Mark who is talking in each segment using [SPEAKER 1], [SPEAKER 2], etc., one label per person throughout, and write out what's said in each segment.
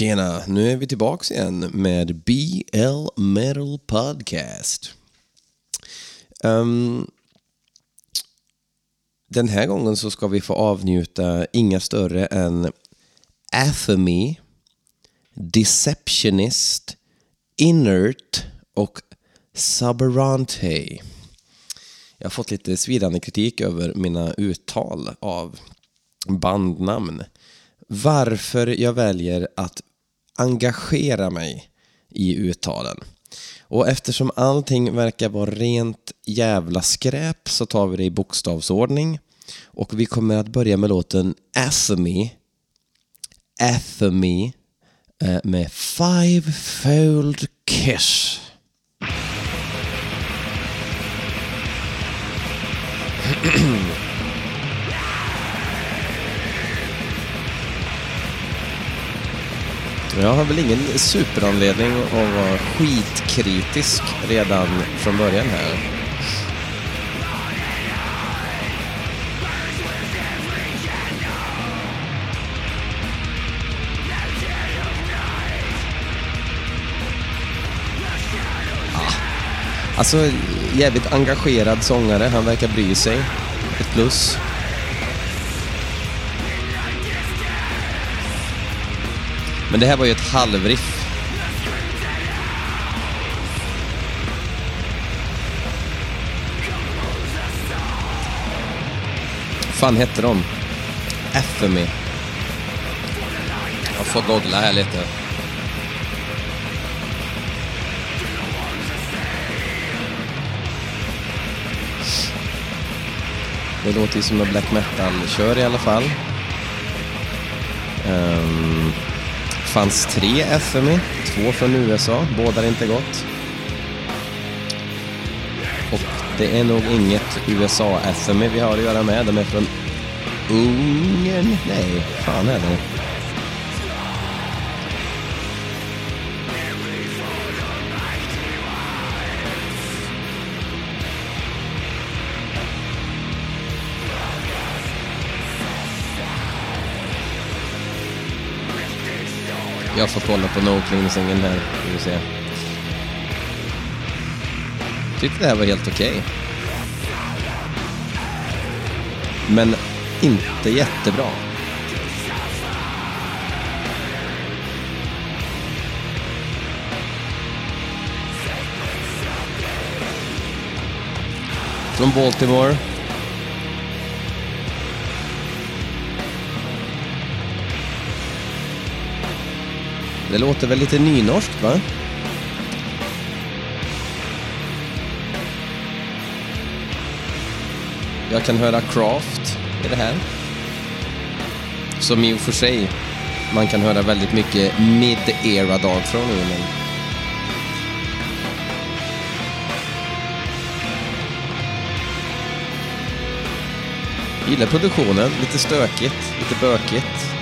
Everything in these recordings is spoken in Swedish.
[SPEAKER 1] Tjena, nu är vi tillbaka igen med BL Metal Podcast. Um, den här gången så ska vi få avnjuta inga större än Athemy, Deceptionist, Inert och Saberante. Jag har fått lite svidande kritik över mina uttal av bandnamn. Varför jag väljer att engagera mig i uttalen. Och eftersom allting verkar vara rent jävla skräp så tar vi det i bokstavsordning. Och vi kommer att börja med låten Athemy. Eh, Athemy med Fivefold Kiss. Jag har väl ingen superanledning att vara skitkritisk redan från början här. Ah. Alltså, jävligt engagerad sångare. Han verkar bry sig. Ett plus. Men det här var ju ett halvriff. fan hette de? FME. Jag får googla här lite. Det låter ju som en black metal-kör i alla fall. Um, fanns tre FMI, två från USA, båda inte gott. Och det är nog inget USA-FMI vi har att göra med, de är från Ungern? Nej, fan är det? Jag får kolla på No Cleansingen här, får vi se. Tyckte det här var helt okej. Okay. Men inte jättebra. Från Baltimore. Det låter väl lite nynorskt va? Jag kan höra Craft i det här. Som i och för sig man kan höra väldigt mycket mid-era dag från nu. Men... Gillar produktionen, lite stökigt, lite bökigt.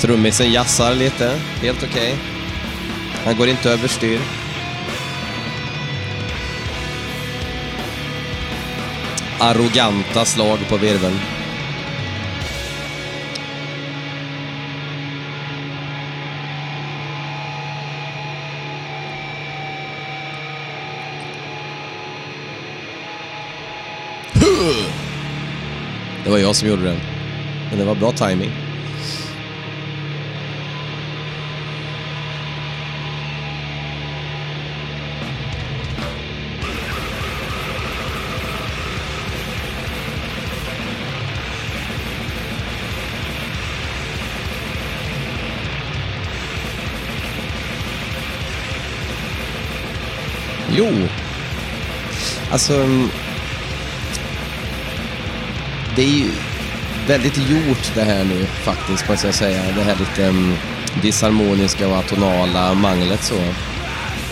[SPEAKER 1] Trummisen jassar lite, helt okej. Okay. Han går inte överstyr. Arroganta slag på virveln. Det var jag som gjorde den. Men det var bra timing. Jo. Alltså... Mm, det är ju väldigt gjort det här nu faktiskt, måste jag säga. Det här lite um, disharmoniska och atonala manglet så.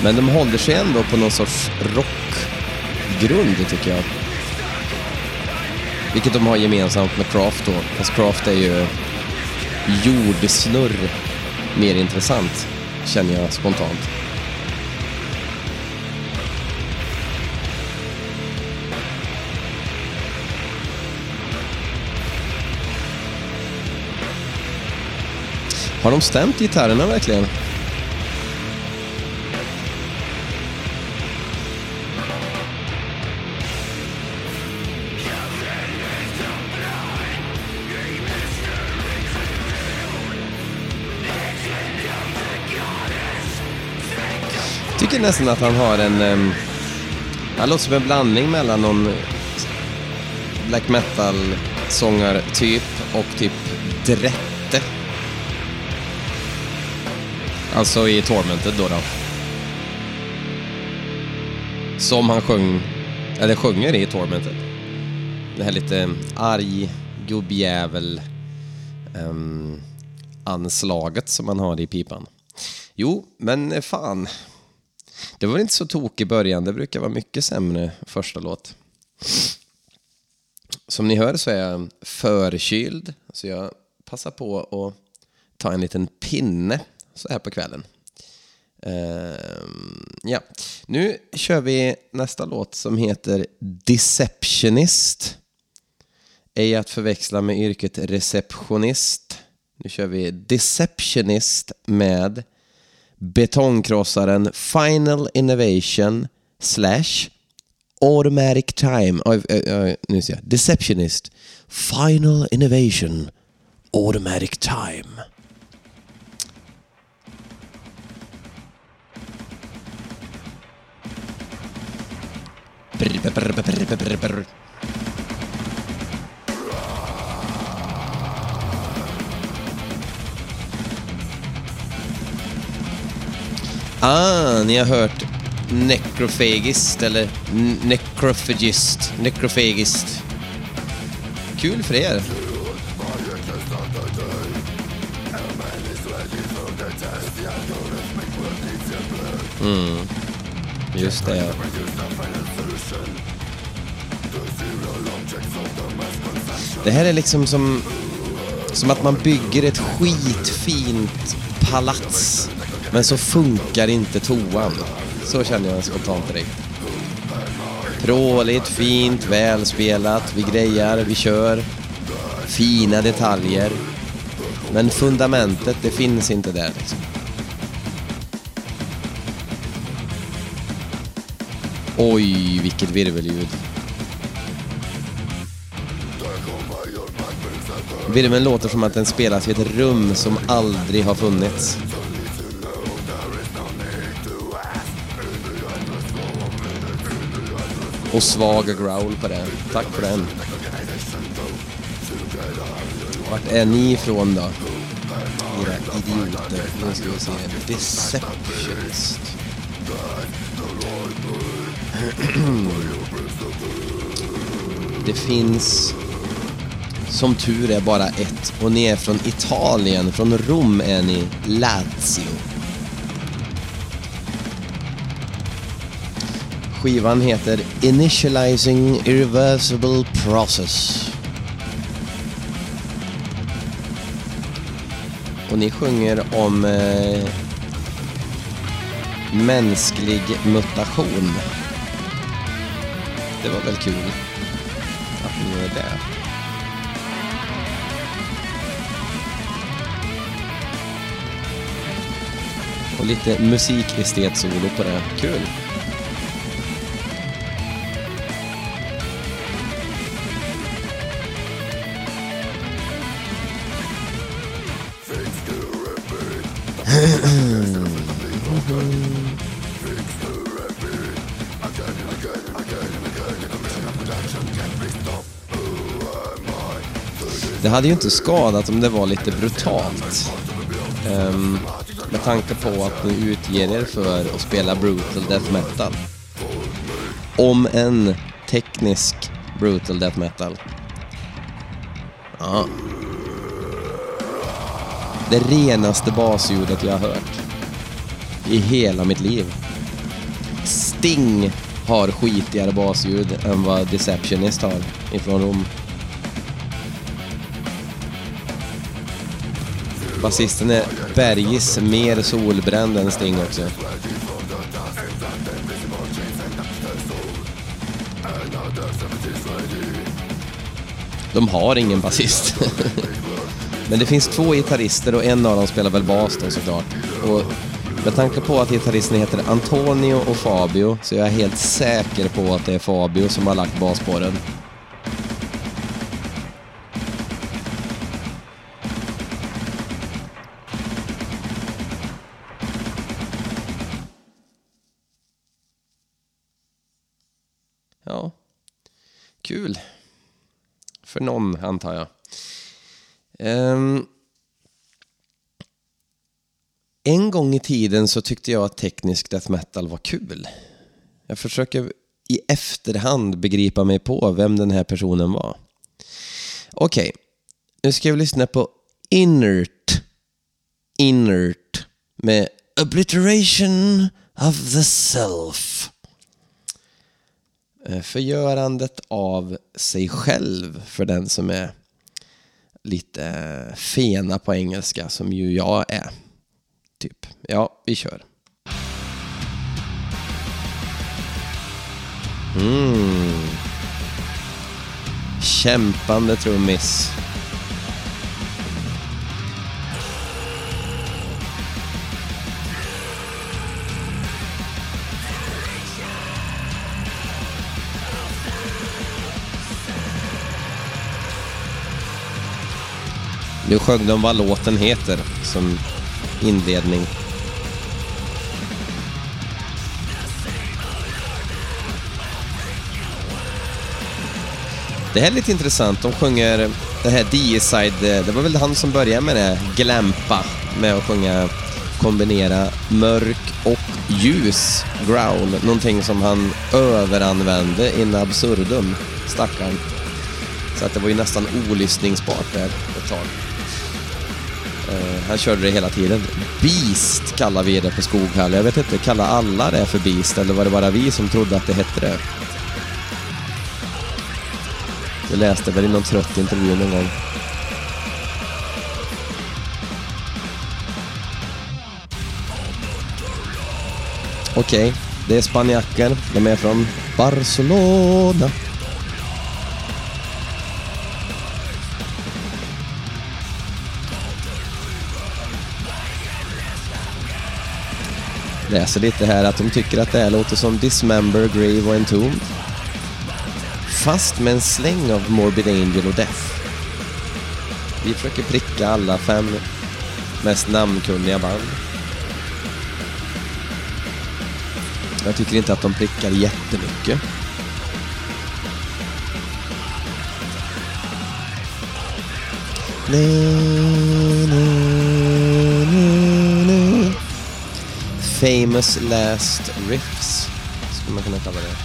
[SPEAKER 1] Men de håller sig ändå på någon sorts rockgrund, tycker jag. Vilket de har gemensamt med Craft då. Fast Craft är ju jordsnurr mer intressant, känner jag spontant. Har de stämt gitarrerna verkligen? tycker nästan att han har en... Um, han låter som en blandning mellan någon black metal-sångartyp och typ drätte. Alltså i Tormented då. då. Som han sjöng, eller sjunger i Tormented. Det här lite um, arg gubbjävel um, anslaget som man har i pipan. Jo, men eh, fan. Det var inte så tok i början, det brukar vara mycket sämre första låt. Som ni hör så är jag förkyld, så jag passar på att ta en liten pinne så här på kvällen. Uh, ja, nu kör vi nästa låt som heter Deceptionist. Ej att förväxla med yrket receptionist. Nu kör vi Deceptionist med betongkrossaren Final Innovation slash Automatic Time. Oh, oh, oh, nu ser jag. Deceptionist. Final Innovation. Automatic Time. Brr, brr, brr, Ah, ni har hört necrophagist eller necrophagist. Necrophagist. Kul för er. Mm. Just det, ja. Det här är liksom som, som att man bygger ett skitfint palats men så funkar inte toan. Så känner jag spontant direkt. Pråligt, fint, välspelat, vi grejar, vi kör. Fina detaljer. Men fundamentet, det finns inte där liksom. Oj, vilket virvelljud. Virveln låter som att den spelas i ett rum som aldrig har funnits. Och svag growl på det. Tack för den. Vart är ni ifrån då? Era idioter. Nu ska vi se. Deceptionist. Det finns som tur är bara ett och ni är från Italien, från Rom är ni Lazio. Skivan heter Initializing Irreversible Process. Och ni sjunger om eh, mänsklig mutation. Det var väl kul att ni är det. Och lite musikestet-solo på det. Kul! Mm. Det hade ju inte skadat om det var lite brutalt. Um, med tanke på att ni utger er för att spela brutal death metal. Om en teknisk brutal death metal. Ja. Det renaste basljudet jag har hört. I hela mitt liv. Sting har skitigare basljud än vad Deceptionist har ifrån Rom. Basisten är Bergis mer solbränd än Sting också. De har ingen basist. Men det finns två gitarrister och en av dem spelar väl bas då såklart. Och med tanke på att gitarristen heter Antonio och Fabio så är jag helt säker på att det är Fabio som har lagt bas på den. Ja, kul. För någon, antar jag. Um, en gång i tiden så tyckte jag att teknisk death metal var kul. Jag försöker i efterhand begripa mig på vem den här personen var. Okej, okay. nu ska vi lyssna på Inert. Inert med Obliteration of the Self. Eh, förgörandet av sig själv för den som är lite eh, fena på engelska som ju jag är. Typ. Ja, vi kör. Mm. Kämpande trummis. Nu sjöng de vad låten heter som inledning. Det här är lite intressant. De sjunger det här D-side, det var väl han som började med det, Glämpa, med att sjunga kombinera mörk och ljus growl. Någonting som han överanvände in absurdum, stackaren. Så att det var ju nästan olyssningsbart där ett tag. Eh, uh, han körde det hela tiden. Beast kallar vi det på Skoghall. Jag vet inte, kallar alla det för Beast eller var det bara vi som trodde att det hette det? Jag läste väl i någon trött intervju någon gång. Okej, okay, det är spanjacker. De är från Barcelona. Läser lite här att de tycker att det här låter som Dismember, Grave och Entombed. Fast med en släng av Morbid Angel och Death. Vi försöker pricka alla fem mest namnkunniga band. Jag tycker inte att de prickar jättemycket. Nej. Famous Last Riffs, skulle man kunna kalla det.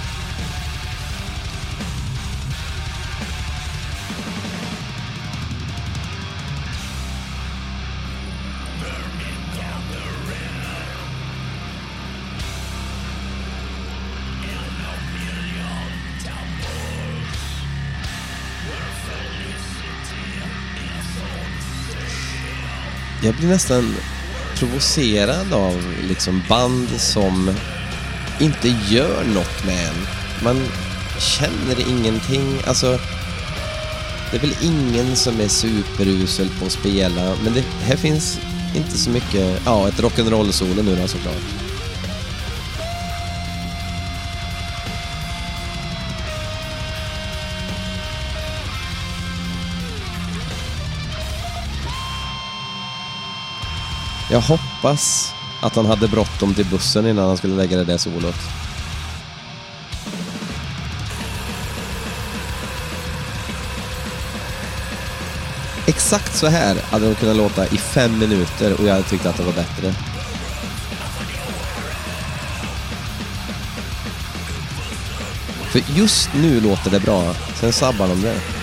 [SPEAKER 1] Jag blir nästan provocerad av liksom band som inte gör något med en. Man känner ingenting. Alltså, det är väl ingen som är superusel på att spela, men det här finns inte så mycket... Ja, ett rock'n'roll-solo nu då såklart. Jag hoppas att han hade bråttom till bussen innan han skulle lägga det där solot. Exakt så här hade de kunnat låta i fem minuter och jag hade tyckt att det var bättre. För just nu låter det bra, sen sabbar de det.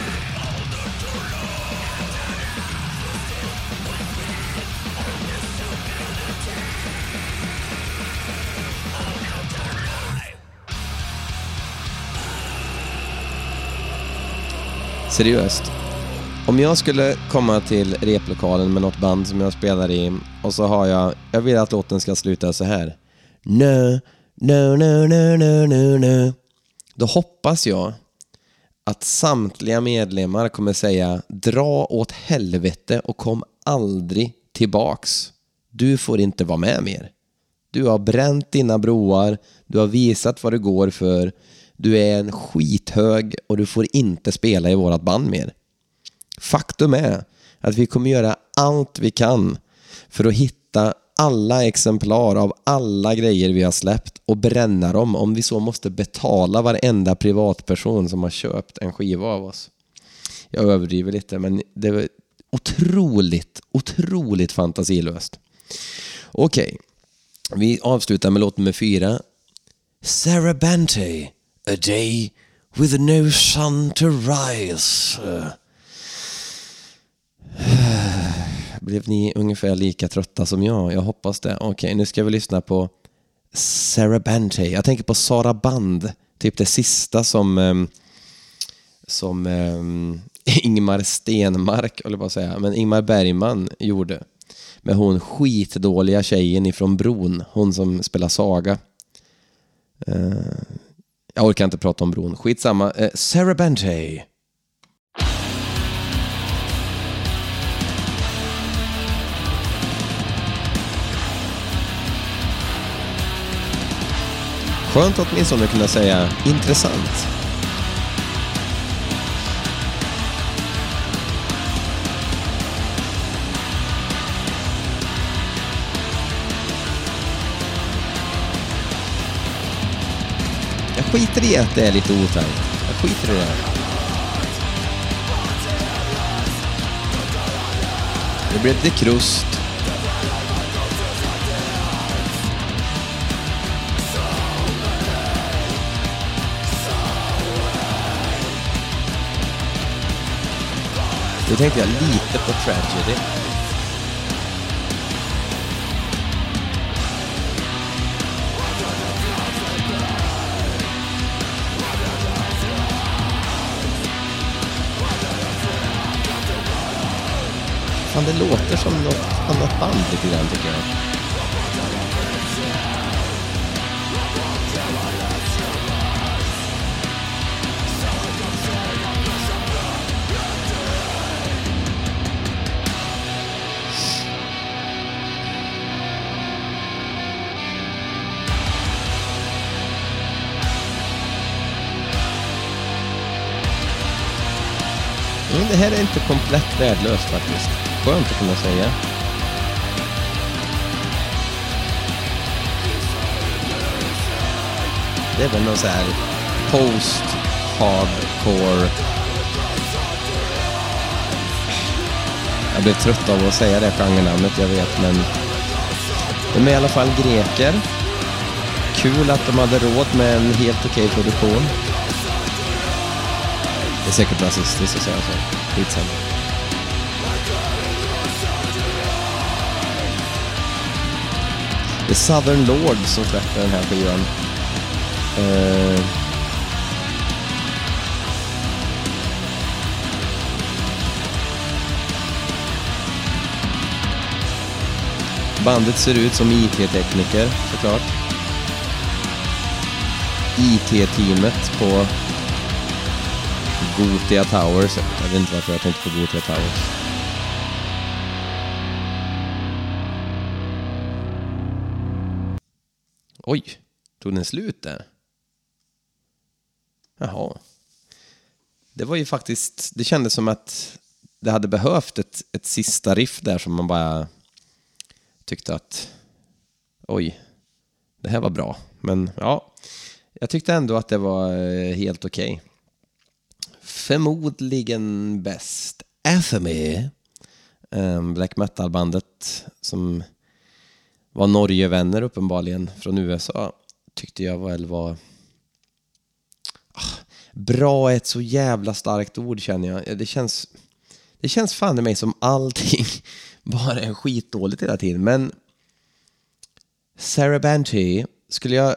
[SPEAKER 1] Seriöst. Om jag skulle komma till replokalen med något band som jag spelar i och så har jag, jag vill att låten ska sluta så här. Nö, nö, nö, nö, nö, nö, nö. Då hoppas jag att samtliga medlemmar kommer säga dra åt helvete och kom aldrig tillbaks. Du får inte vara med mer. Du har bränt dina broar, du har visat vad du går för, du är en skithög och du får inte spela i vårat band mer. Faktum är att vi kommer göra allt vi kan för att hitta alla exemplar av alla grejer vi har släppt och bränna dem om vi så måste betala varenda privatperson som har köpt en skiva av oss. Jag överdriver lite men det var otroligt, otroligt fantasilöst. Okej, vi avslutar med låt nummer fyra. Sarah Bante, A Day with no sun to rise. Blev ni ungefär lika trötta som jag? Jag hoppas det. Okej, nu ska vi lyssna på Sarah Bante. Jag tänker på Sara Band, typ det sista som, ehm, som um, Ingmar Stenmark, eller vad säga, men Ingmar Bergman gjorde. Med hon skitdåliga tjejen ifrån Bron, hon som spelar Saga. Uh, jag orkar inte prata om Bron, skitsamma. Eh, Sarah Bante. Skönt åtminstone kunna säga intressant. Skiter i att det är lite otajt. Jag skiter i det. Det blir lite krust. Nu tänkte jag lite på Tragedy. Fan, det låter som något annat band lite grann tycker jag. Det här är inte komplett värdelöst faktiskt. Skönt att kunna säga. Det är väl någon så här post-hardcore... Jag blev trött av att säga det genrenamnet, jag vet, men... De är i alla fall greker. Kul att de hade råd med en helt okej produktion. Det är säkert rasistiskt att säga så. Skitsamma. Det är Southern Lord som släpper den här skivan. Uh... Bandet ser ut som IT-tekniker såklart. IT-teamet på Gotia Towers. Jag vet inte varför jag tänkte på Gotia Towers. Oj, tog den slut där? Jaha. Det var ju faktiskt, det kändes som att det hade behövt ett, ett sista riff där som man bara tyckte att oj, det här var bra. Men ja, jag tyckte ändå att det var eh, helt okej. Okay. Förmodligen bäst Athemy, black metal-bandet som var Norgevänner uppenbarligen från USA, tyckte jag väl var... Ah, bra är ett så jävla starkt ord känner jag. Det känns, det känns fan i mig som allting bara är skitdåligt hela tiden. Men Sarah Banty, skulle jag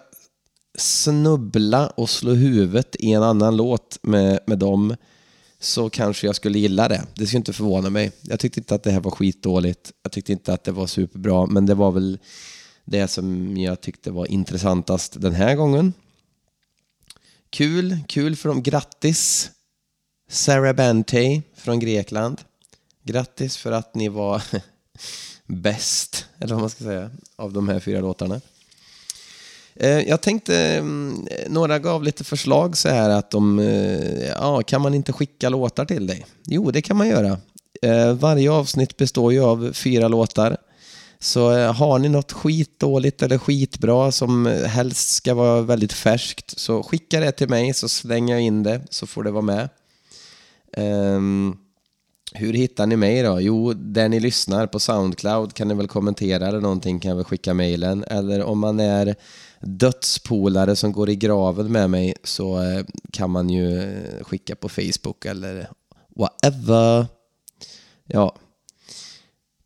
[SPEAKER 1] snubbla och slå huvudet i en annan låt med, med dem så kanske jag skulle gilla det. Det skulle inte förvåna mig. Jag tyckte inte att det här var skitdåligt. Jag tyckte inte att det var superbra, men det var väl det som jag tyckte var intressantast den här gången. Kul, kul för dem. Grattis Sarah Bante från Grekland. Grattis för att ni var bäst, eller vad man ska säga, av de här fyra låtarna. Eh, jag tänkte, mm, några gav lite förslag så här att de, eh, ja, kan man inte skicka låtar till dig? Jo, det kan man göra. Eh, varje avsnitt består ju av fyra låtar. Så har ni något skitdåligt eller skitbra som helst ska vara väldigt färskt så skicka det till mig så slänger jag in det så får det vara med. Um, hur hittar ni mig då? Jo, där ni lyssnar på Soundcloud kan ni väl kommentera eller någonting kan jag väl skicka mejlen. Eller om man är dödspolare som går i graven med mig så eh, kan man ju eh, skicka på Facebook eller whatever. Ja.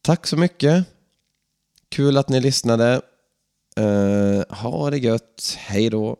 [SPEAKER 1] Tack så mycket. Kul att ni lyssnade. Uh, ha det gött. Hej då.